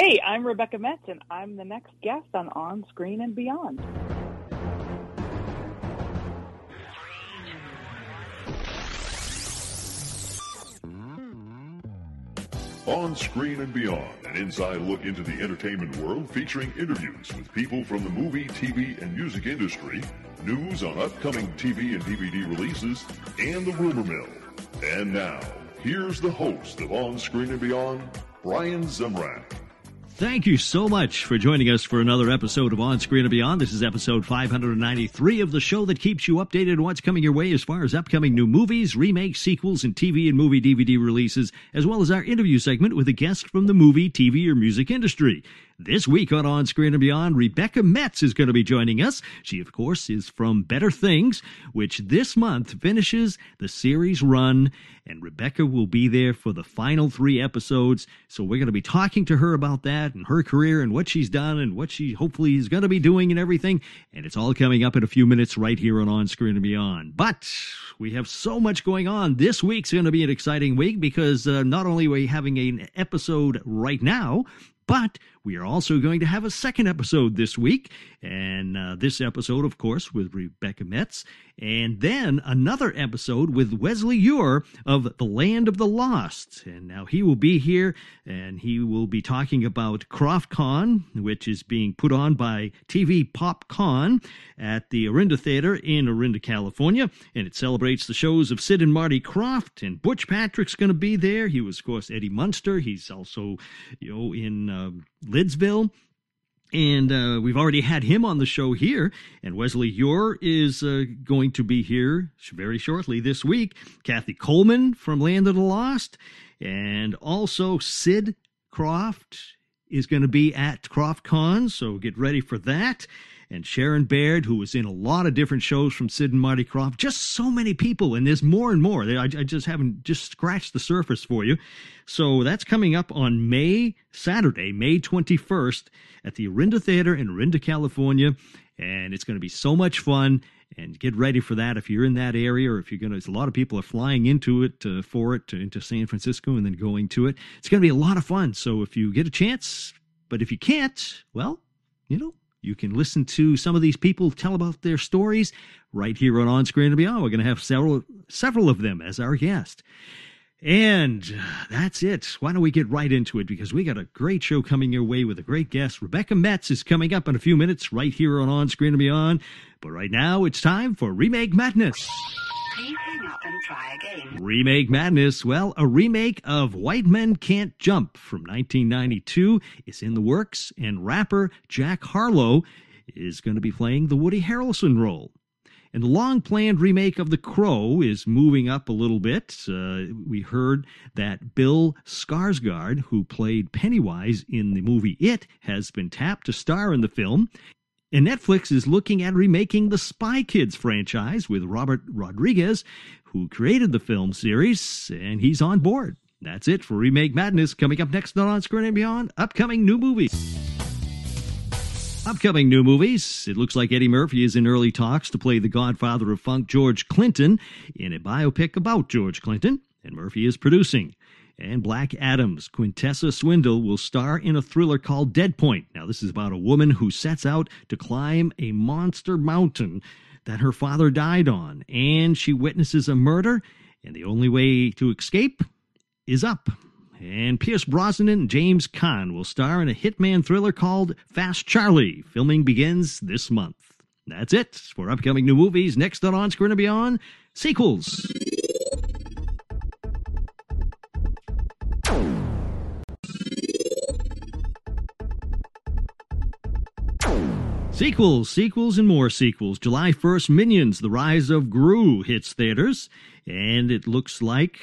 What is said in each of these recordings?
Hey, I'm Rebecca Metz, and I'm the next guest on On Screen and Beyond. On Screen and Beyond, an inside look into the entertainment world featuring interviews with people from the movie, TV, and music industry, news on upcoming TV and DVD releases, and the rumor mill. And now, here's the host of On Screen and Beyond, Brian Zemrak. Thank you so much for joining us for another episode of On Screen and Beyond. This is episode 593 of the show that keeps you updated on what's coming your way as far as upcoming new movies, remakes, sequels, and TV and movie DVD releases, as well as our interview segment with a guest from the movie, TV, or music industry. This week on On Screen and Beyond, Rebecca Metz is going to be joining us. She, of course, is from Better Things, which this month finishes the series run, and Rebecca will be there for the final three episodes. So we're going to be talking to her about that and her career and what she's done and what she hopefully is going to be doing and everything. And it's all coming up in a few minutes right here on On Screen and Beyond. But we have so much going on. This week's going to be an exciting week because uh, not only are we having an episode right now, but we are also going to have a second episode this week. And uh, this episode, of course, with Rebecca Metz. And then another episode with Wesley Eure of The Land of the Lost. And now he will be here and he will be talking about KrofftCon, which is being put on by TV PopCon at the Orinda Theater in Orinda, California. And it celebrates the shows of Sid and Marty Krofft, And Butch Patrick's going to be there. He was, of course, Eddie Munster. He's also, you know, in. Uh, Lidsville. And uh, we've already had him on the show here. And Wesley Eure is uh, going to be here very shortly this week. Kathy Coleman from Land of the Lost. And also Sid Krofft is going to be at KrofftCon. So get ready for that and Sharon Baird, who was in a lot of different shows from Sid and Marty Krofft. Just so many people, and there's more and more. I, I just haven't just scratched the surface for you. So that's coming up on May, Saturday, May 21st at the Orinda Theater in Orinda, California. And it's going to be so much fun and get ready for that if you're in that area or if you're going to a lot of people are flying into it uh, for it to, into san francisco and then going to it it's going to be a lot of fun so if you get a chance but if you can't well you know you can listen to some of these people tell about their stories right here on On Screen and Beyond. We're going to have several several of them as our guest. And that's it. Why don't we get right into it? Because we got a great show coming your way with a great guest. Rebecca Metz is coming up in a few minutes right here on On Screen and Beyond. But right now, it's time for Remake Madness. And try again. Remake Madness. Well, a remake of White Men Can't Jump from 1992 is in the works, and rapper Jack Harlow is going to be playing the Woody Harrelson role. And the long planned remake of The Crow is moving up a little bit. Uh, we heard that Bill Skarsgård, who played Pennywise in the movie It, has been tapped to star in the film. And Netflix is looking at remaking the Spy Kids franchise with Robert Rodriguez, who created the film series, and he's on board. That's it for Remake Madness. Coming up next on On Screen and Beyond, upcoming new movies. Upcoming new movies. It looks like Eddie Murphy is in early talks to play the godfather of funk, George Clinton, in a biopic about George Clinton, and Murphy is producing and Black Adams. Quintessa Swindell will star in a thriller called Dead Point. Now, this is about a woman who sets out to climb a monster mountain that her father died on, and she witnesses a murder, and the only way to escape is up. And Pierce Brosnan and James Caan will star in a hitman thriller called Fast Charlie. Filming begins this month. That's it for upcoming new movies. Next on On Screen and Beyond, sequels. Sequels, sequels, and more sequels. July 1st, Minions, The Rise of Gru hits theaters, and it looks like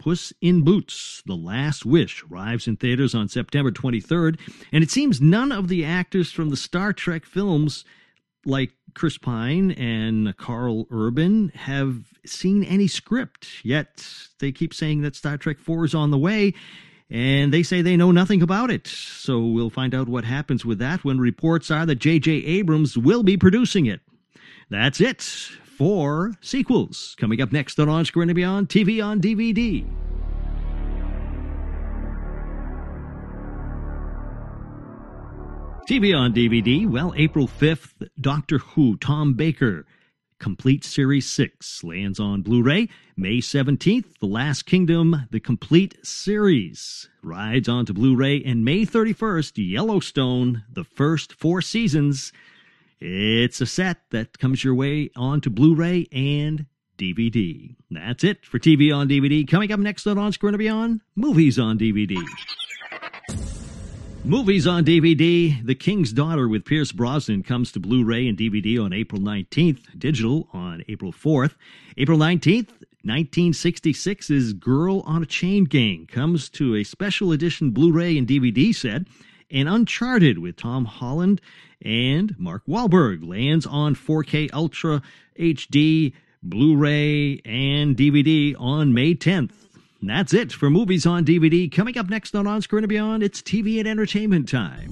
Puss in Boots, The Last Wish, arrives in theaters on September 23rd, and it seems none of the actors from the Star Trek films, like Chris Pine and Karl Urban, have seen any script, yet they keep saying that Star Trek 4 is on the way, and they say they know nothing about it. So we'll find out what happens with that when reports are that J.J. Abrams will be producing it. That's it for sequels. Coming up next on On Screen and Beyond, TV on DVD. TV on DVD. Well, April 5th, Doctor Who, Tom Baker, Complete Series 6 lands on Blu ray. May 17th, The Last Kingdom, the Complete Series rides onto Blu ray. And May 31st, Yellowstone, the first four seasons. It's a set that comes your way onto Blu ray and DVD. That's it for TV on DVD. Coming up next on On Screen and Beyond, movies on DVD. Movies on DVD. The King's Daughter with Pierce Brosnan comes to Blu ray and DVD on April 19th, digital on April 4th. April 19th, 1966's Girl on a Chain Gang comes to a special edition Blu ray and DVD set. And Uncharted with Tom Holland and Mark Wahlberg lands on 4K Ultra HD, Blu ray, and DVD on May 10th. That's it for movies on DVD. Coming up next on On Screen and Beyond, it's TV and entertainment time.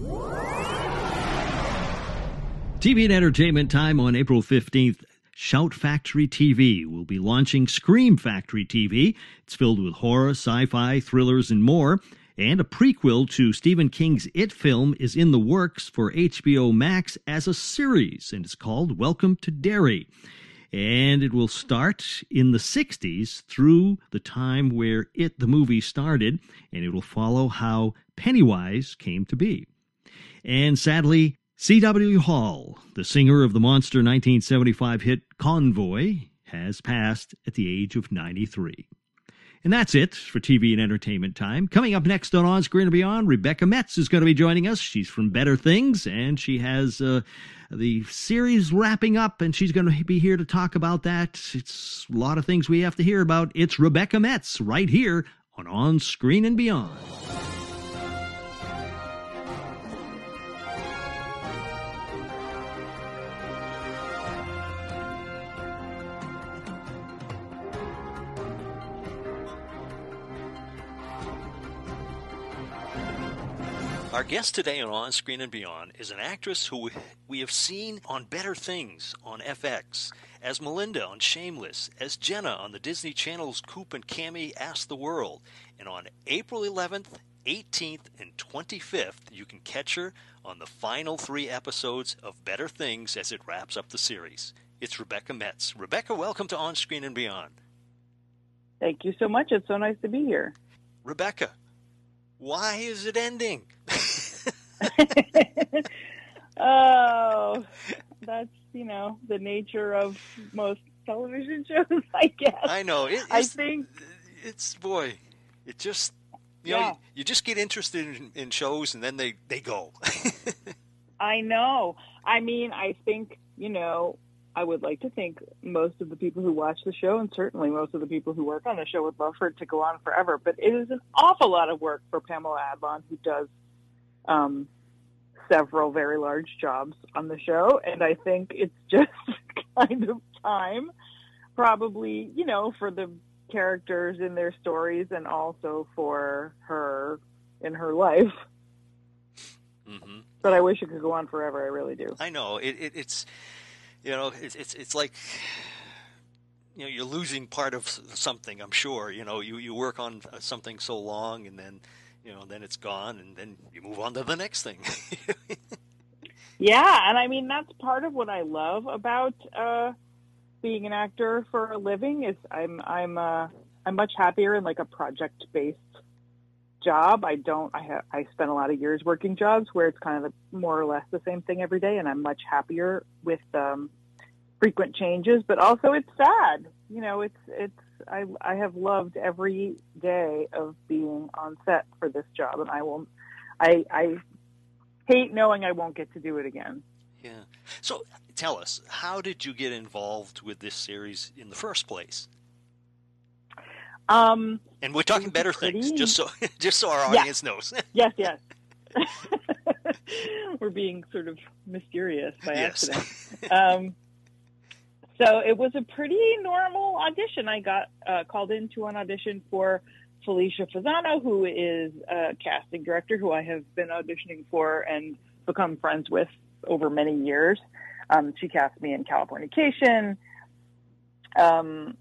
TV and entertainment time on April 15th. Shout Factory TV will be launching Scream Factory TV. It's filled with horror, sci fi, thrillers, and more. And a prequel to Stephen King's It film is in the works for HBO Max as a series, and it's called Welcome to Derry and it will start in the 60s through the time where it the movie started and it will follow how pennywise came to be. And sadly C.W. McCall the singer of the monster 1975 hit convoy has passed at the age of 93 and that's it for TV and entertainment time. Coming up next on On Screen and Beyond, Rebecca Metz is going to be joining us. She's from Better Things, and she has uh, the series wrapping up, and she's going to be here to talk about that. It's a lot of things we have to hear about. It's Rebecca Metz right here on On Screen and Beyond. Our guest today on On Screen and Beyond is an actress who we have seen on Better Things on FX, as Melinda on Shameless, as Jenna on the Disney Channel's Coop and Cami Ask the World, and on April 11th, 18th, and 25th, you can catch her on the final three episodes of Better Things as it wraps up the series. It's Rebecca Metz. Rebecca, welcome to On Screen and Beyond. Thank you so much. It's so nice to be here. Rebecca, why is it ending? oh, that's you know the nature of most television shows, I guess. I know. It, I think it's boy, it just you yeah. know you just get interested in, in shows and then they they go. I know. I mean, I think you know. I would like to think most of the people who watch the show, and certainly most of the people who work on the show, would love for it to go on forever. But it is an awful lot of work for Pamela Adlon, who does um, several very large jobs on the show, and I think it's just kind of time, probably, you know, for the characters in their stories and also for her in her life. Mm-hmm. But I wish it could go on forever. I really do. I know it, it, it's, you know, it's, it's it's like, you know, you're losing part of something. I'm sure. You know, you you work on something so long, and then you know, then it's gone, and then you move on to the next thing. yeah, and I mean that's part of what I love about uh, being an actor for a living is I'm I'm uh, I'm much happier in like a project based job. I don't I have I spent a lot of years working jobs where it's kind of more or less the same thing every day, and I'm much happier with um, frequent changes. But also it's sad, you know. It's it's I, I have loved every day of being on set for this job, and I will. I, I hate knowing I won't get to do it again. Yeah. So tell us, how did you get involved with this series in the first place? Um, and we're talking better pretty... things, just so just so our audience yeah. knows. yes, yes. we're being sort of mysterious by yes. accident. Um, so it was a pretty normal audition. I got uh, called into an audition for Felicia Fasano, who is a casting director who I have been auditioning for and become friends with over many years. Um, she cast me in Californication. Um,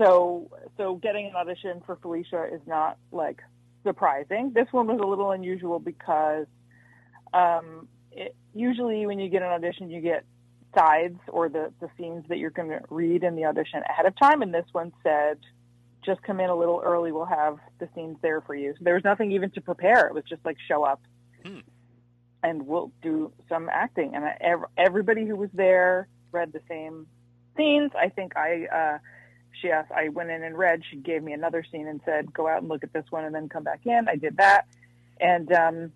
so, so getting an audition for Felicia is not like surprising. This one was a little unusual because um, it, usually when you get an audition, you get sides or the, the scenes that you're going to read in the audition ahead of time. And this one said, just come in a little early. We'll have the scenes there for you. So there was nothing even to prepare. It was just like show up Hmm. and we'll do some acting. And I, everybody who was there read the same scenes. I think I, uh, she asked, I went in and read, she gave me another scene and said, go out and look at this one and then come back in. I did that and, um,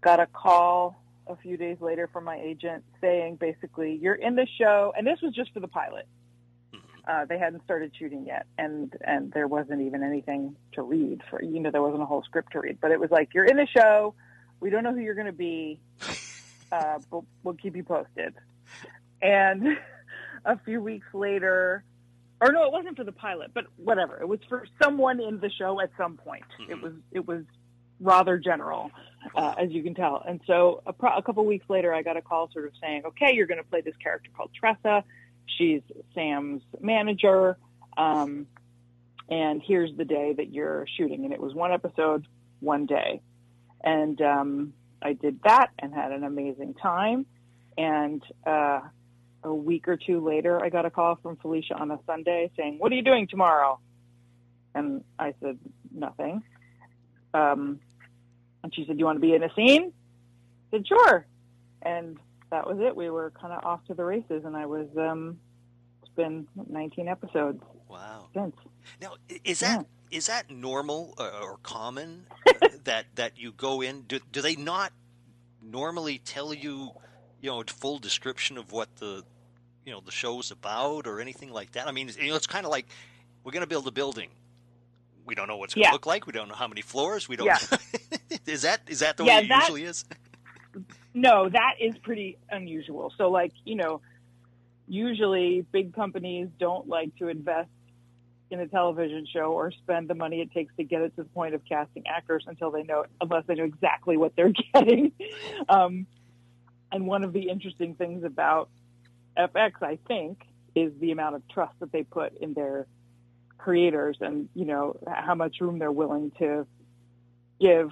got a call a few days later from my agent saying basically, you're in the show. And this was just for the pilot. Uh, they hadn't started shooting yet, and and there wasn't even anything to read for you know there wasn't a whole script to read, but it was like you're in the show, we don't know who you're going to be, uh, but we'll keep you posted. And a few weeks later, or no, it wasn't for the pilot, but whatever, it was for someone in the show at some point. It Mhm. was it was rather general, uh, as you can tell. And so a, pro- a couple weeks later, I got a call sort of saying, okay, you're going to play this character called Tressa. She's Sam's manager. Um, and here's the day that you're shooting. And it was one episode, one day. And um, I did that and had an amazing time. And uh, a week or two later, I got a call from Felicia on a Sunday saying, What are you doing tomorrow? And I said, Nothing. Um, and she said, You want to be in a scene? I said, Sure. And that was it. We were kind of off to the races. And I was, um, it's been 19 episodes Wow. since. Now, is that is that normal uh, or common that that you go in? Do, do they not normally tell you, you know, full description of what the you know the show's about or anything like that? I mean, you know, it's kind of like we're going to build a building. We don't know what's going to Yeah. look like. We don't know how many floors. We don't. Yeah. is that is that the Yeah, way it that- usually is? No, that is pretty unusual. So, like, you know, usually big companies don't like to invest in a television show or spend the money it takes to get it to the point of casting actors until they know, unless they know exactly what they're getting. Um, and one of the interesting things about FX, I think, is the amount of trust that they put in their creators and, you know, how much room they're willing to give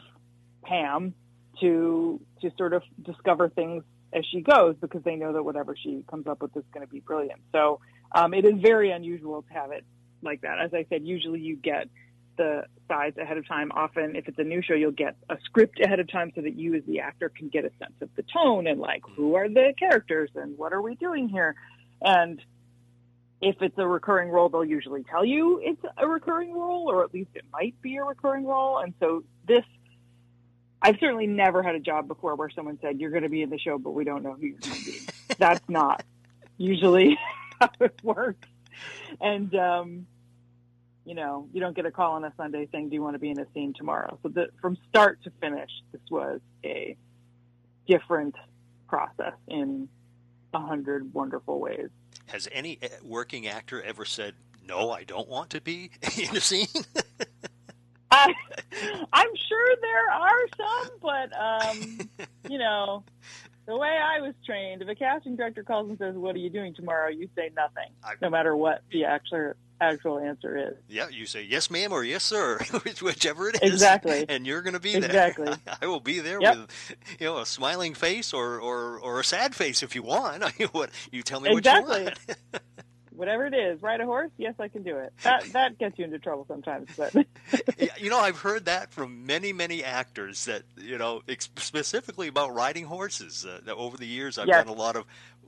Pam to to sort of discover things as she goes because they know that whatever she comes up with is going to be brilliant. So um, it is very unusual to have it like that. As I said, usually you get the sides ahead of time. Often, if it's a new show, you'll get a script ahead of time so that you, as the actor, can get a sense of the tone and like who are the characters and what are we doing here. And if it's a recurring role, they'll usually tell you it's a recurring role, or at least it might be a recurring role. And so this I've certainly never had a job before where someone said, You're going to be in the show, but we don't know who you're going to be. That's not usually how it works. And, um, you know, you don't get a call on a Sunday saying, Do you want to be in a scene tomorrow? So the, from start to finish, this was a different process in a hundred wonderful ways. Has any uh, working actor ever said, "No, I don't want to be in a scene"? I, I'm sure there are some, but um, you know, the way I was trained, if a casting director calls and says, "What are you doing tomorrow?" you say nothing, I- no matter what the actual actual answer is. Yeah, you say yes, ma'am, or yes, sir, whichever it is. Exactly. And you're going to be there. Exactly. I will be there Yep. with, you know, a smiling face or, or, or a sad face if you want. What you tell me Exactly. what you want. Whatever it is, ride a horse. Yes, I can do it. That that gets you into trouble sometimes, but you know, I've heard that from many, many actors that you know, ex- specifically about riding horses. Uh, that over the years, I've Yes. done a lot of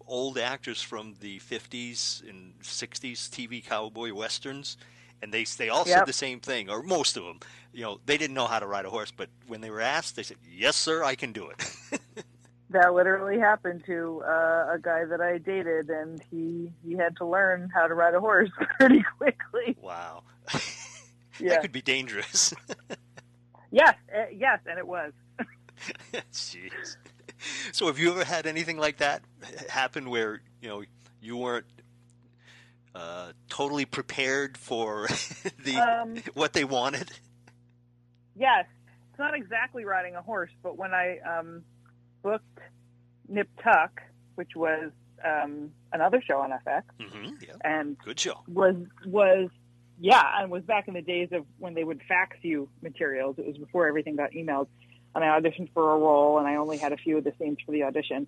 old actors from the '50s and '60s TV cowboy westerns, and they they all said the same thing, or most of them. You know, they didn't know how to ride a horse, but when they were asked, they said, "Yes, sir, I can do it." that literally happened to uh, a guy that I dated, and he he had to learn how to ride a horse pretty quickly. wow, Yeah. that could be dangerous. Yes, uh, yes, and it was. Jeez. So, have you ever had anything like that happen where you know you weren't uh, totally prepared for the Um, what they wanted? Yes, it's not exactly riding a horse, but when I um, booked Nip Tuck, which was um, another show on FX, hmm yeah, and good show. was was yeah, and was back in the days of when they would fax you materials. It was before everything got emailed. And I auditioned for a role, and I only had a few of the scenes for the audition.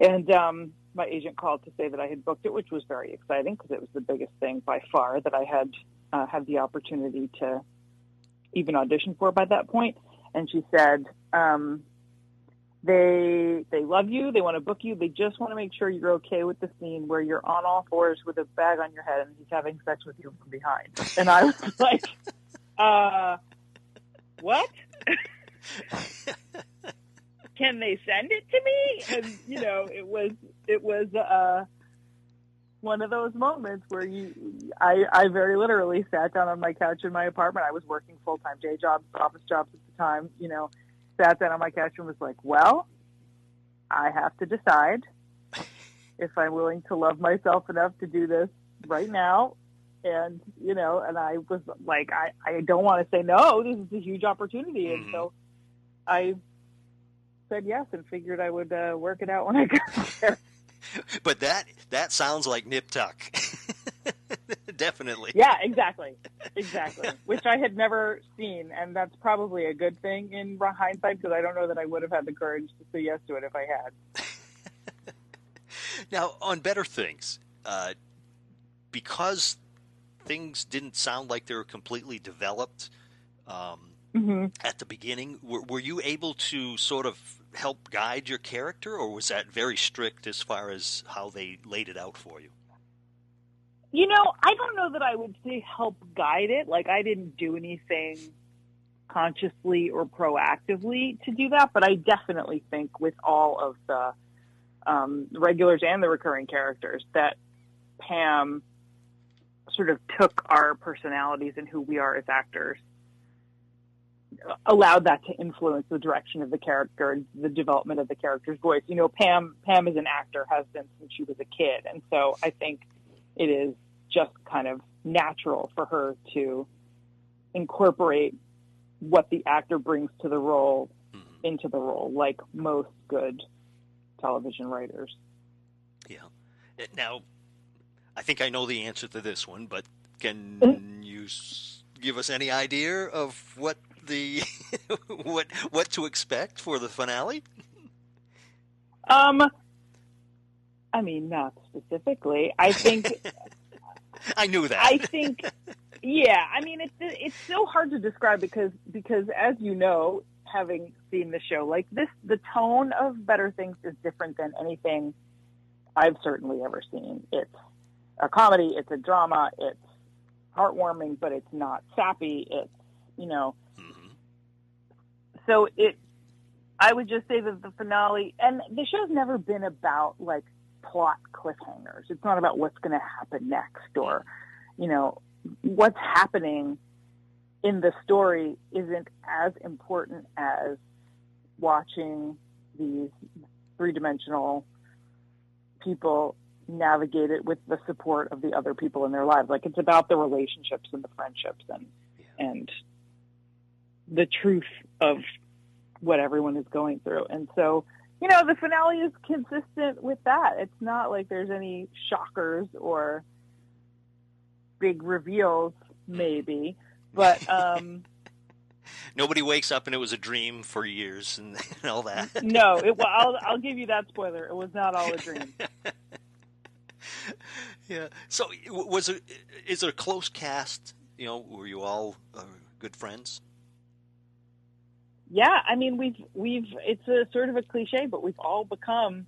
And um, my agent called to say that I had booked it, which was very exciting because it was the biggest thing by far that I had uh, had the opportunity to even audition for by that point. And she said, um, they they love you, they want to book you, they just want to make sure you're okay with the scene where you're on all fours with a bag on your head and he's having sex with you from behind. And I was like, uh, what? Can they send it to me? And you know, it was it was uh one of those moments where you I I very literally sat down on my couch in my apartment. I was working full time day jobs, office jobs at the time, you know, sat down on my couch and was like, Well, I have to decide if I'm willing to love myself enough to do this right now and you know and i was like i i don't want to say no this is a huge opportunity and so i said yes and figured i would uh, work it out when i got there But that that sounds like Nip Tuck. Definitely. yeah exactly exactly which i had never seen and that's probably a good thing in hindsight because i don't know that i would have had the courage to say yes to it if i had Now, on Better Things, uh, because things didn't sound like they were completely developed um, hmm at the beginning, were, were you able to sort of help guide your character, or was that very strict as far as how they laid it out for you? You know, I don't know that I would say help guide it. Like I didn't do anything consciously or proactively to do that, but I definitely think with all of the um, regulars and the recurring characters that Pam sort of took our personalities and who we are as actors, allowed that to influence the direction of the character and the development of the character's voice. You know, Pam Pam as an actor has been since she was a kid, and so I think it is just kind of natural for her to incorporate what the actor brings to the role Mhm. into the role, like most good television writers. Yeah. Now, I think I know the answer to this one, but can Mm-hmm. you give us any idea of what the what what to expect for the finale? Um, I mean, not specifically. I think I knew that. I think, yeah. I mean, it's it's so hard to describe because because as you know, having seen the show, like this, the tone of Better Things is different than anything I've certainly ever seen. It's a comedy, it's a drama, it's heartwarming, but it's not sappy. It's you know. So it. I would just say that the finale, and the show's never been about like plot cliffhangers. It's not about what's going to happen next or, you know, what's happening in the story isn't as important as watching these three dimensional people navigate it with the support of the other people in their lives. Like it's about the relationships and the friendships and and the truth of what everyone is going through. And so, you know, the finale is consistent with that. It's not like there's any shockers or big reveals, maybe, but um, Nobody wakes up and it was a dream for years and, and all that. no. It, well, I'll I'll give you that spoiler. It was not all a dream. yeah. So was it? Is it a close cast? You know, were you all uh, good friends? Yeah, I mean, we've we've it's a sort of a cliche, but we've all become.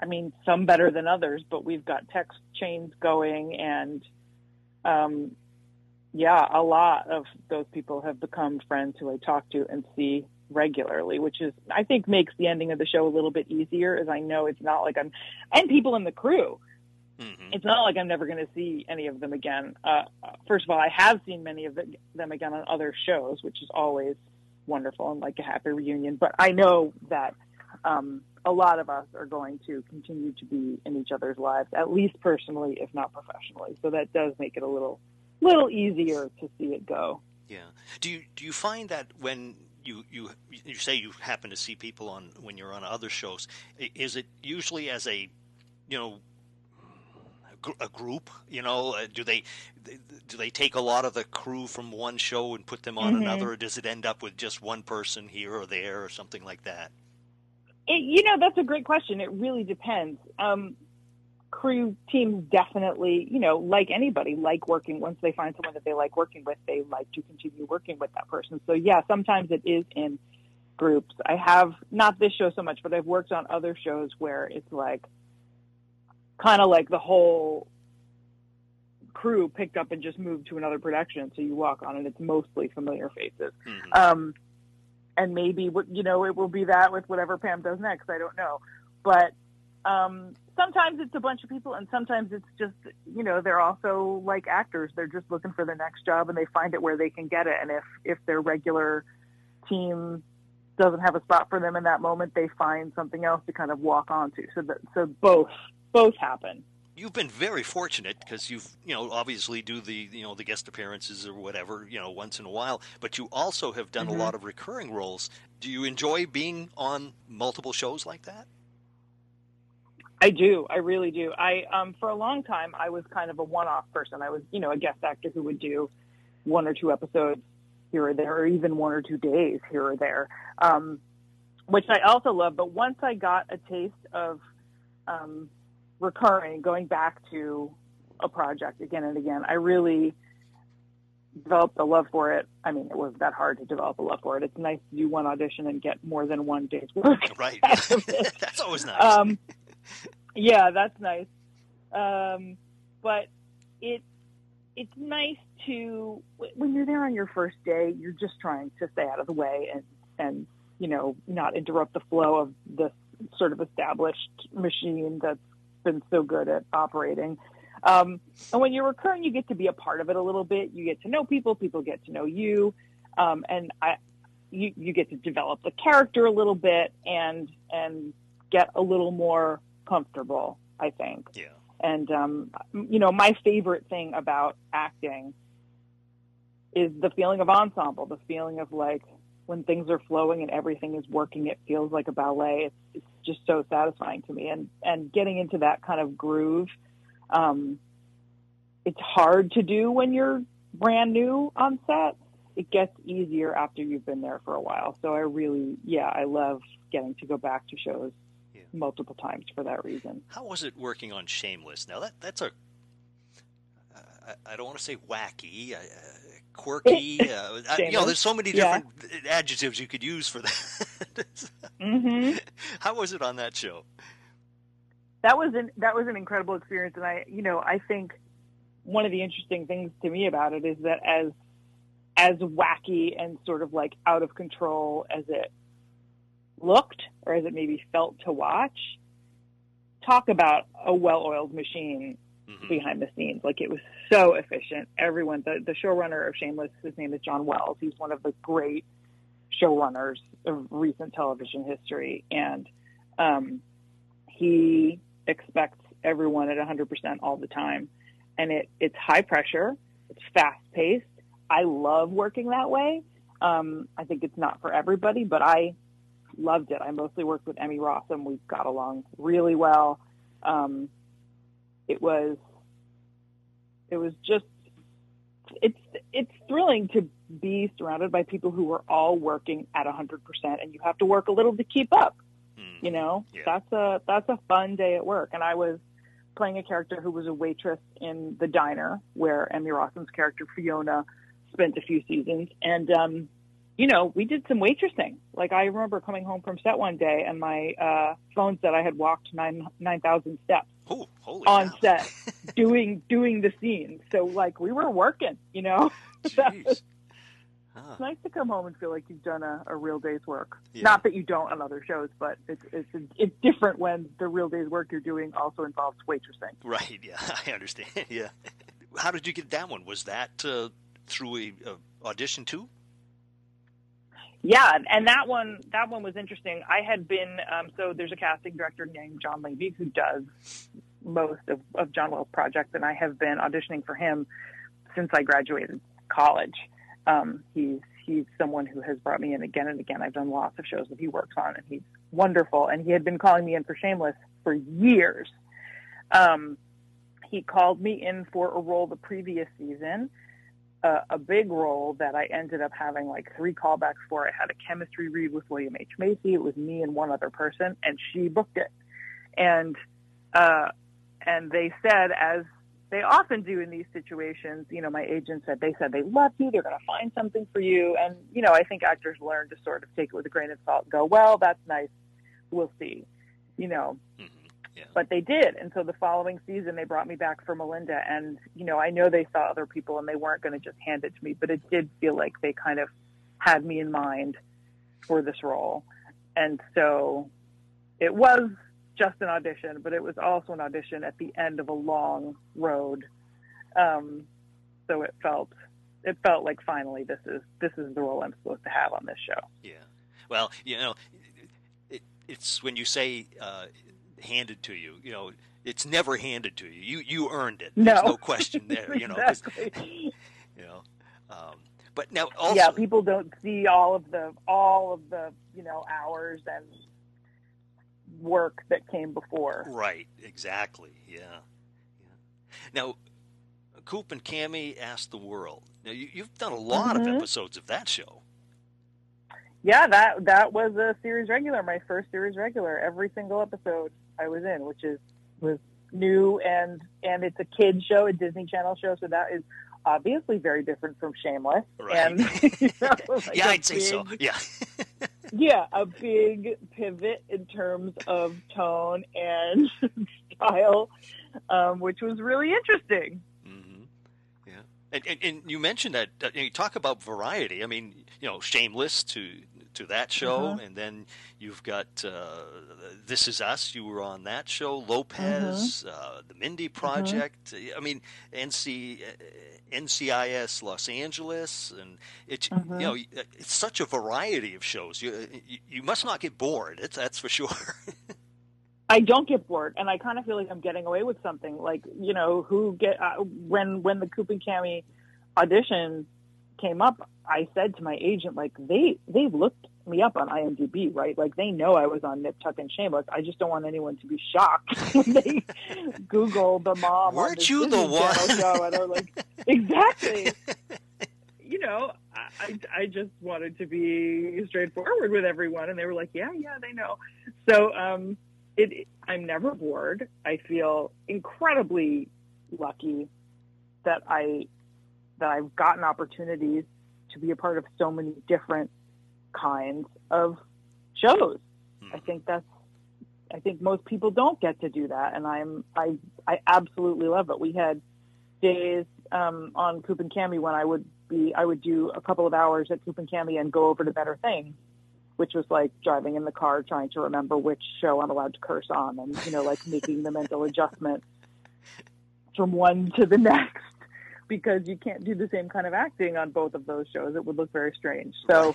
I mean, some better than others, but we've got text chains going, and um, yeah, a lot of those people have become friends who I talk to and see regularly, which is I think makes the ending of the show a little bit easier, as I know it's not like I'm and people in the crew. hmm It's not like I'm never going to see any of them again. Uh, first of all, I have seen many of them again on other shows, which is always wonderful and like a happy reunion. But I know that um, a lot of us are going to continue to be in each other's lives, at least personally, if not professionally. So that does make it a little little easier to see it go. Yeah. Do you do you find that when you you you say you happen to see people on when you're on other shows, is it usually as a you know a group? You know, uh, do they do they take a lot of the crew from one show and put them on Mhm. another, or does it end up with just one person here or there or something like that? It, you know, that's a great question. It really depends. Um, crew teams definitely, you know, like anybody, like working. Once they find someone that they like working with, they like to continue working with that person. So yeah, sometimes it is in groups. I have not this show so much, but I've worked on other shows where it's like kind of like the whole crew picked up and just moved to another production. So you walk on and it's mostly familiar faces. Mhm. Um, and maybe you know it will be that with whatever Pam does next. I don't know, but um, sometimes it's a bunch of people, and sometimes it's just you know they're also like actors. They're just looking for the next job, and they find it where they can get it. And if if their regular team doesn't have a spot for them in that moment, they find something else to kind of walk onto. So that so both both happen. You've been very fortunate because you've, you know, obviously do the, you know, the guest appearances or whatever, you know, once in a while. But you also have done Mhm. a lot of recurring roles. Do you enjoy being on multiple shows like that? I do. I really do. I um for a long time I was kind of a one-off person. I was, you know, a guest actor who would do one or two episodes here or there, or even one or two days here or there, um, which I also love. But once I got a taste of um, recurring, going back to a project again and again, I really developed a love for it. I mean, it wasn't that hard to develop a love for it. It's nice to do one audition and get more than one day's work. Right. out of it. That's always nice. Um, yeah, that's nice. Um, but it it's nice to when you're there on your first day, you're just trying to stay out of the way and and you know not interrupt the flow of this sort of established machine that's been so good at operating. Um, and when you're recurring, you get to be a part of it a little bit. You get to know people. People get to know you, um, and I, you, you get to develop the character a little bit and and get a little more comfortable. I think. yeah. And um, you know, my favorite thing about acting is the feeling of ensemble, the feeling of like when things are flowing and everything is working, it feels like a ballet. It's, it's just so satisfying to me. And and getting into that kind of groove, um, it's hard to do when you're brand new on set. It gets easier after you've been there for a while. So I really, yeah, I love getting to go back to shows Yeah. multiple times for that reason. How was it working on Shameless? Now that that's a I, I don't want to say wacky, uh, quirky. Uh, I- you know, there's so many Yeah. different adjectives you could use for that. Mm-hmm. How was it on that show? that was an that was an incredible experience and i you know i think one of the interesting things to me about it is that as as wacky and sort of like out of control as it looked or as it maybe felt to watch talk about a well-oiled machine Mhm. behind the scenes like it was so efficient everyone the, the showrunner of shameless his name is john wells he's one of the great showrunners of recent television history and um, he expects everyone at 100% all the time. And it, it's high pressure. It's fast paced. I love working that way. Um, I think it's not for everybody, but I loved it. I mostly worked with Emmy Rossum. We got along really well. Um, it was, it was just, it's, it's thrilling to be surrounded by people who are all working at 100% and you have to work a little to keep up Mhm. you know? Yeah. that's a that's a fun day at work. And i was playing a character who was a waitress in the diner where emmy rossum's character fiona spent a few seasons. And um you know we did some waitressing. Like i remember coming home from set one day and my uh phone said i had walked nine nine thousand steps Oh, holy on set doing doing the scenes so like we were working you know Jeez. Huh. it's nice to come home and feel like you've done a, a real day's work. Yeah. Not that you don't on other shows, but it's it's it's different when the real day's work you're doing also involves waitressing. Right. Yeah, I understand. Yeah. How did you get that one? Was that uh, through a, a audition too? Yeah, and that one that one was interesting. I had been um, so there's a casting director named John Levey who does most of, of John Wells projects, and I have been auditioning for him since I graduated college. Um, he's he's someone who has brought me in again and again. I've done lots of shows that he works on, and he's wonderful. And he had been calling me in for Shameless for years. Um, he called me in for a role the previous season, uh, a big role that I ended up having like three callbacks for. I had a chemistry read with William H Macy. It was me and one other person, and she booked it. And uh, and they said, as they often do in these situations, you know, my agent said they said they love you, they're going to find something for you, and you know, I think actors learn to sort of take it with a grain of salt, go, well, that's nice, we'll see, you know. Mhm. Yeah. But they did, and so the following season they brought me back for Melinda, and you know, I know they saw other people and they weren't going to just hand it to me, but it did feel like they kind of had me in mind for this role, and so it was just an audition, but it was also an audition at the end of a long road. Um, so it felt it felt like finally this is this is the role I'm supposed to have on this show. Yeah. Well, you know, it, it's when you say uh, handed to you, you know, it's never handed to you. You you earned it. There's No. no question there. You know, exactly. you know. Um, but now also, yeah, people don't see all of the all of the you know hours and work that came before. right? Exactly. Yeah. yeah. Now, Coop and Cami asked the world. Now you, you've done a lot of Mhm. episodes of that show. Yeah, that that was a series regular, my first series regular. Every single episode I was in, which is was new and and it's a kids show, a Disney Channel show, so that is obviously very different from Shameless. Right. And you know, like yeah, I'd say so. Yeah. Yeah, a big pivot in terms of tone and style, um, which was really interesting. hmm Yeah, and, and and you mentioned that uh, you talk about variety. I mean, you know, Shameless to to that show, Mhm. and then you've got uh, This Is Us. You were on that show. Lopez, uh, the Mindy Project. I mean, NC uh, NCIS Los Angeles, and it's you know it's such a variety of shows. You you, you must not get bored. It's, that's for sure. I don't get bored, and I kind of feel like I'm getting away with something. Like you know, who get uh, when when the Coop and Cami audition came up, I said to my agent, like they they've looked me up on IMDb, right? Like they know I was on Nip Tuck and Shameless. I just don't want anyone to be shocked when they Google the mom. Weren't you the Disney one? Show, and they're like, exactly. you know, I, I I just wanted to be straightforward with everyone, and they were like, yeah, yeah, they know. So um, it I'm never bored. I feel incredibly lucky that I that I've gotten opportunities to be a part of so many different kinds of shows. I think that's I think most people don't get to do that and I'm I I absolutely love it. We had days um, on Coop and Cami when I would be I would do a couple of hours at Coop and Cami and go over to Better Things, which was like driving in the car trying to remember which show I'm allowed to curse on and you know like making the mental adjustment from one to the next because you can't do the same kind of acting on both of those shows. It would look very strange. So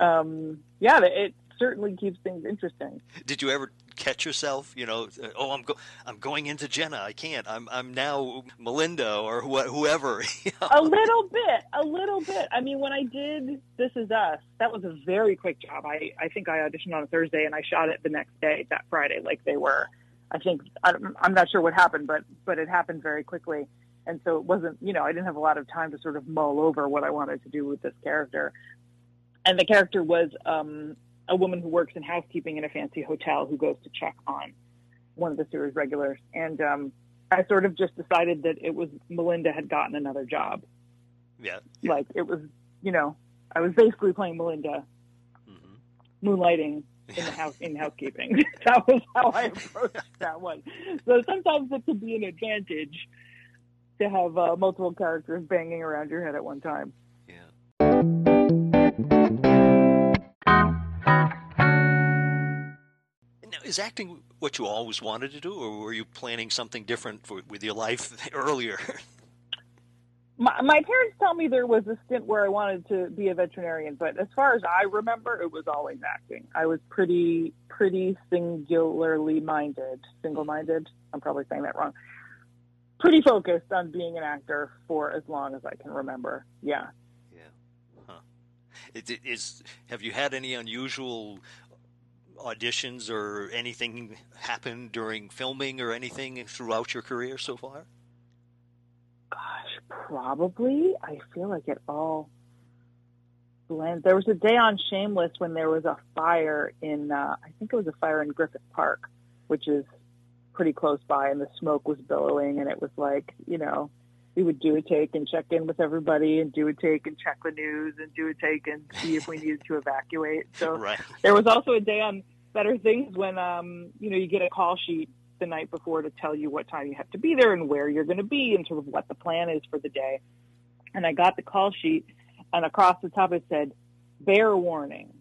um, yeah, it certainly keeps things interesting. Did you ever catch yourself? You know, uh, oh, I'm go- I'm going into Jenna. I can't. I'm I'm now Melinda or wh- whoever. you know? a little bit, a little bit. I mean, when I did This Is Us, that was a very quick job. I, I think I auditioned on a Thursday and I shot it the next day, that Friday, like they were. I think I, I'm not sure what happened, but but it happened very quickly, and so it wasn't. You know, I didn't have a lot of time to sort of mull over what I wanted to do with this character. And the character was um, a woman who works in housekeeping in a fancy hotel who goes to check on one of the series regulars, and um, I sort of just decided that it was Melinda had gotten another job. yeah. Like it was, you know, I was basically playing Melinda, hmm moonlighting in the house in housekeeping. that was how I approached that one. So sometimes it can be an advantage to have uh, multiple characters banging around your head at one time. Yeah. Now, is acting what you always wanted to do, or were you planning something different for, with your life earlier? My, my parents tell me there was a stint where I wanted to be a veterinarian, but as far as I remember, it was always acting. I was pretty, pretty singularly minded, single-minded. I'm probably saying that wrong. Pretty focused on being an actor for as long as I can remember. Yeah. Yeah. Huh. It, it is. Have you had any unusual auditions or anything happen during filming or anything throughout your career so far? Gosh, probably. I feel like it all blends. There was a day on Shameless when there was a fire in, uh, I think it was a fire in Griffith Park, which is pretty close by, and the smoke was billowing, and it was like, you know, we would do a take and check in with everybody and do a take and check the news and do a take and see if we needed to evacuate. So Right. there was also a day on Better Things when um, you know you get a call sheet the night before to tell you what time you have to be there and where you're going to be and sort of what the plan is for the day. And I got the call sheet, and across the top it said "bear warning,"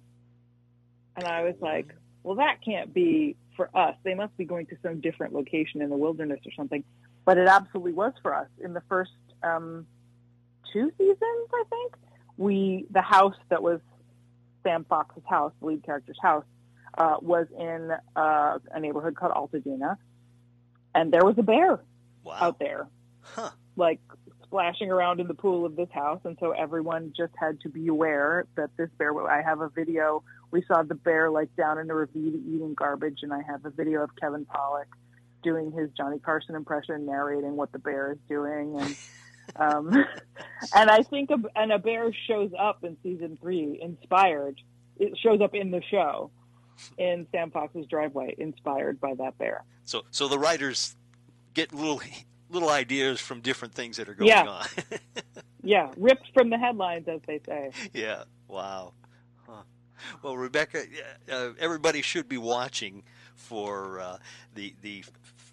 and I was like, "Well, that can't be for us. They must be going to some different location in the wilderness or something." But it absolutely was for us in the first um, two seasons, I think. We the house that was Sam Fox's house, the lead character's house, uh, was in uh, a neighborhood called Altadena, and there was a bear Wow. out there, Huh. like splashing around in the pool of this house, and so everyone just had to be aware that this bear. I have a video. We saw the bear like down in a ravine eating garbage, and I have a video of Kevin Pollak doing his Johnny Carson impression, narrating what the bear is doing, and um, and I think a, and a bear shows up in season three, inspired. It shows up in the show in Sam Fox's driveway, inspired by that bear. So so the writers get little little ideas from different things that are going Yeah. on. Yeah, ripped from the headlines, as they say. yeah. Wow. Well, Rebecca, uh, everybody should be watching for uh, the the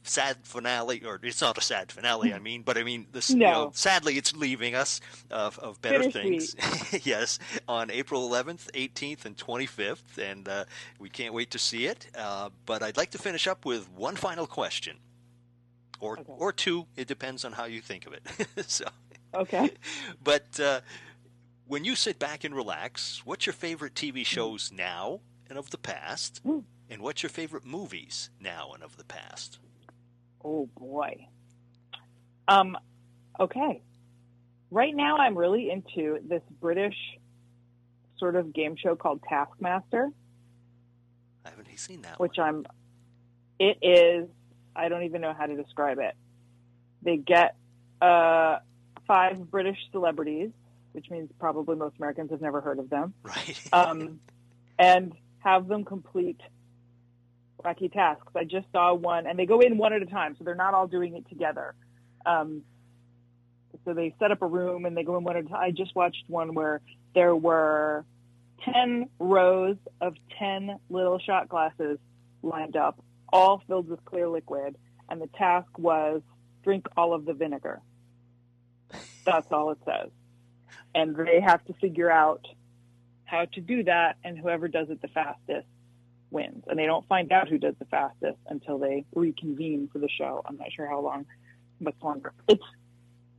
sad finale, or it's not a sad finale. I mean, but I mean, this, you No. know, sadly, it's leaving us of, of better Bittersweet. things. yes, on April 11th, 18th, and 25th, and uh, we can't wait to see it. Uh, but I'd like to finish up with one final question, or Okay. or two. It depends on how you think of it. so. Okay. But uh, when you sit back and relax, what's your favorite TV shows now and of the past? Mm. And what's your favorite movies now and of the past? Oh boy. Um, okay. Right now, I'm really into this British sort of game show called Taskmaster, I haven't seen that which one. I'm. It is. I don't even know how to describe it. They get uh, five British celebrities, which means probably most Americans have never heard of them. Right. um, and have them complete wacky tasks. I just saw one, and they go in one at a time, so they're not all doing it together. Um, so they set up a room and they go in one at a time. I just watched one where there were 10 rows of 10 little shot glasses lined up, all filled with clear liquid, and the task was drink all of the vinegar. That's all it says. And they have to figure out how to do that, and whoever does it the fastest wins. And they don't find out who does the fastest until they reconvene for the show. I'm not sure how long, much longer. It's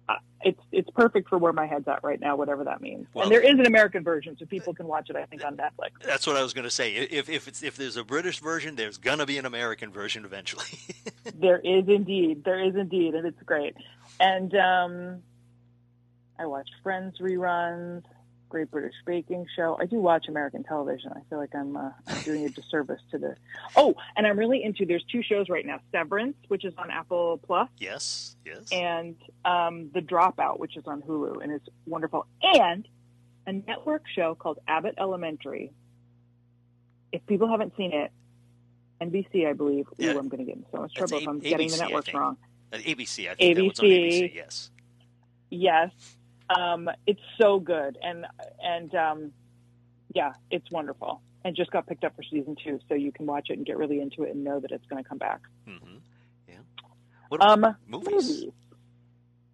uh, it's it's perfect for where my head's at right now, whatever that means. Well- and there is an American version, so people can watch it. I think on Netflix. That's what I was going to say. If if it's if there's a British version, there's gonna be an American version eventually. There is indeed, there is indeed, and it's great. And um, I watch Friends reruns, Great British Baking Show. I do watch American television. I feel like I'm, uh, I'm doing a disservice to the. Oh, and I'm really into. There's two shows right now: Severance, which is on Apple Plus, yes. Yes. and um, The Dropout, which is on Hulu, and it's wonderful. And a network show called Abbott Elementary. If people haven't seen it, NBC, I believe. Yeah. Ooh, I'm going to get in so much That's trouble if I'm getting the I networks wrong. Uh, ABC. I think that was on ABC. ABC. Yes. Yes, um, it's so good, and and um, yeah, it's wonderful, and just got picked up for season two, so you can watch it and get really into it and know that it's going to come back. hmm Yeah. What Um, movies? movies,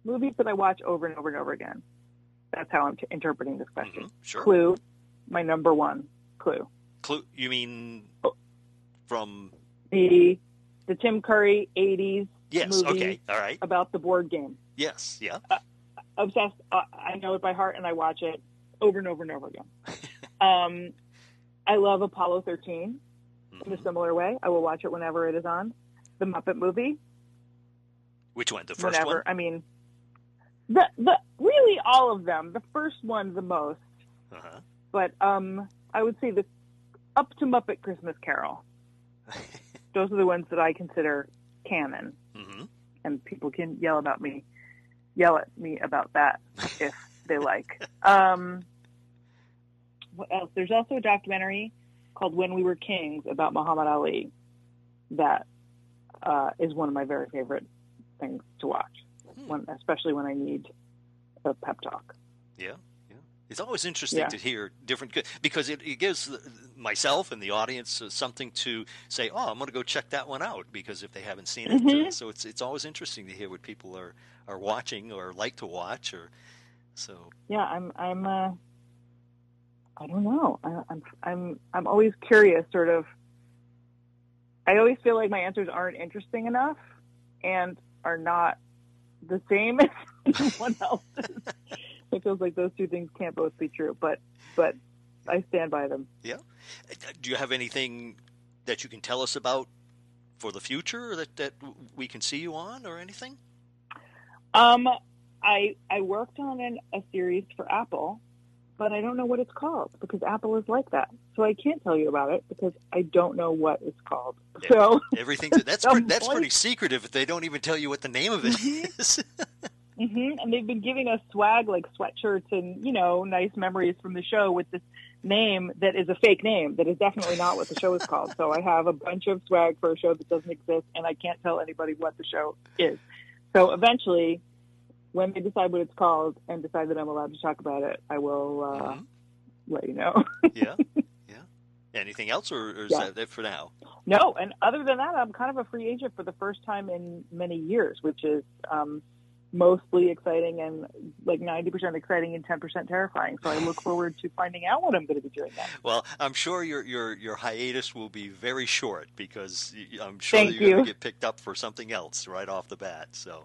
movies that I watch over and over and over again. That's how I'm t- interpreting this question. Mhm, Sure. Clue, my number one. Clue, Clue. You mean Oh. from? the the Tim Curry '80s Yes. Okay. All right. about the board game. Yes. Yeah. Obsessed. Uh, I know it by heart, and I watch it over and over and over again. um, I love Apollo 13 in a Mhm. similar way. I will watch it whenever it is on. The Muppet movie, Which one? The first whenever. one. I mean, the the really all of them. The first one the most, Uh-huh. but um, I would say the up to Muppet Christmas Carol. Those are the ones that I consider canon, hmm and people can yell about me yell at me about that if they like. Um, what else? There's also a documentary called When We Were Kings about Muhammad Ali that uh, is one of my very favorite things to watch, when, especially when I need a pep talk. Yeah, yeah. It's always interesting Yeah. to hear different because it, it gives myself and the audience uh, something to say. Oh, I'm going to go check that one out because if they haven't seen it, uh, Mhm. so it's it's always interesting to hear what people are are watching or like to watch or so. Yeah, I'm. I'm. Uh, I don't know. I, I'm. I'm. I'm always curious. Sort of. I always feel like my answers aren't interesting enough, and are not the same as anyone else's. it feels like those two things can't both be true, but but I stand by them. yeah Do you have anything that you can tell us about for the future that that we can see you on or anything? Um, I I worked on an, a series for Apple, but I don't know what it's called because Apple is like that. So I can't tell you about it because I don't know what it's called. Yeah. So Everything that's Some pre- that's pretty secretive if they don't even tell you what the name of it Mhm. is. hmm And they've been giving us swag like sweatshirts and, you know, nice memories from the show with this name that is a fake name that is definitely not what the show is called. So I have a bunch of swag for a show that doesn't exist and I can't tell anybody what the show is. So eventually, when they decide what it's called and decide that I'm allowed to talk about it, I will uh, Mhm. let you know. Yeah, yeah. Anything else, or, or is Yeah. that it for now? no, and other than that, I'm kind of a free agent for the first time in many years, which is um, mostly exciting and like 90% exciting and 10% terrifying. So I look forward to finding out what I'm going to be doing next. Well, I'm sure your your your hiatus will be very short because I'm sure Thank that you're going to get picked up for something else right off the bat. So.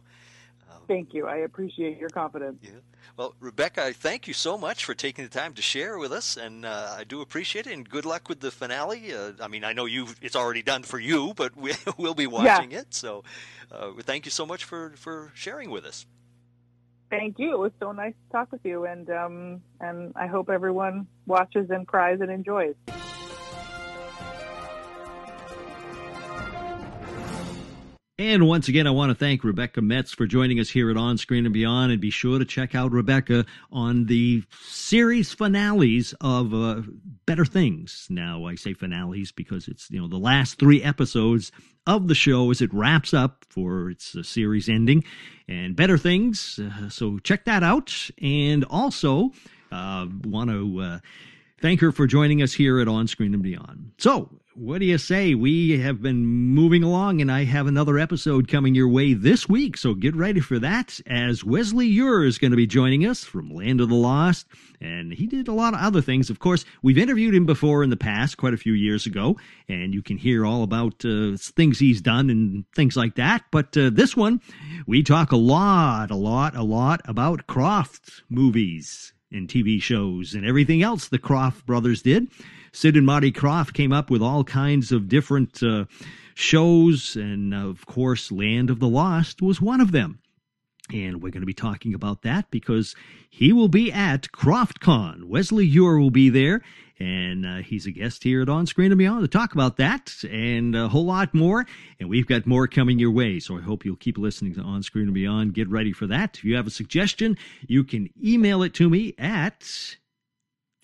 Thank you. I appreciate your confidence. Yeah. Well, Rebecca, I thank you so much for taking the time to share with us, and uh, I do appreciate it. And good luck with the finale. Uh, I mean, I know you it's already done for you, but we, we'll be watching it. So, uh, thank you so much for for sharing with us. Thank you. It was so nice to talk with you, and um, and I hope everyone watches and cries and enjoys. And once again, I want to thank Rebecca Metz for joining us here at On Screen and Beyond. And be sure to check out Rebecca on the series finales of uh, Better Things. Now, I say finales because it's you know the last three episodes of the show as it wraps up for its uh, series ending, and Better Things. Uh, so check that out. And also, uh, want to. Uh, thank her for joining us here at On Screen and Beyond. So, what do you say? We have been moving along, and I have another episode coming your way this week. So get ready for that. As Wesley Eure is going to be joining us from Land of the Lost, and he did a lot of other things. Of course, we've interviewed him before in the past, quite a few years ago, and you can hear all about uh, things he's done and things like that. But uh, this one, we talk a lot, a lot, a lot about Krofft movies and TV shows and everything else the Krofft brothers did. Sid and Marty Krofft came up with all kinds of different uh, shows, and of course, Land of the Lost was one of them. And we're going to be talking about that because he will be at KrofftCon. Wesley Eure will be there, and uh, he's a guest here at On Screen and Beyond to talk about that and a whole lot more. And we've got more coming your way, so I hope you'll keep listening to On Screen and Beyond. Get ready for that. If you have a suggestion, you can email it to me at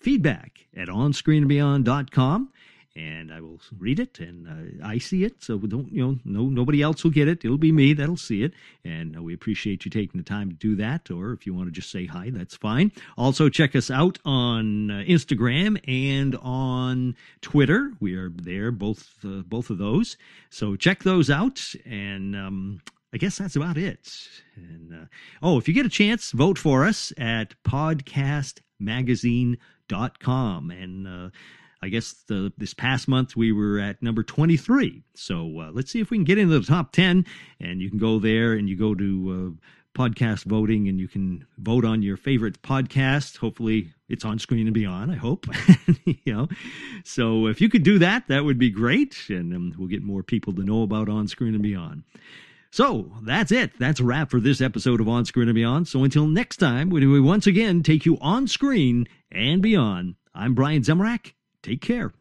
feedback at onscreenandbeyond.com and I will read it and uh, I see it. So don't, you know, no, nobody else will get it. It'll be me that'll see it. And uh, we appreciate you taking the time to do that. Or if you want to just say hi, that's fine. Also check us out on uh, Instagram and on Twitter. We are there, both, uh, both of those. So check those out. And, um, I guess that's about it. And uh, oh, if you get a chance, vote for us at podcastmagazine.com. And uh, I guess the, this past month we were at number 23. So uh, let's see if we can get into the top 10. And you can go there and you go to uh, podcast voting and you can vote on your favorite podcast. Hopefully it's on screen and beyond, I hope. you know, so if you could do that, that would be great. And um, we'll get more people to know about on screen and beyond. So that's it. That's a wrap for this episode of On Screen and Beyond. So until next time, when we once again take you on screen and beyond, I'm Brian Zemrak. Take care.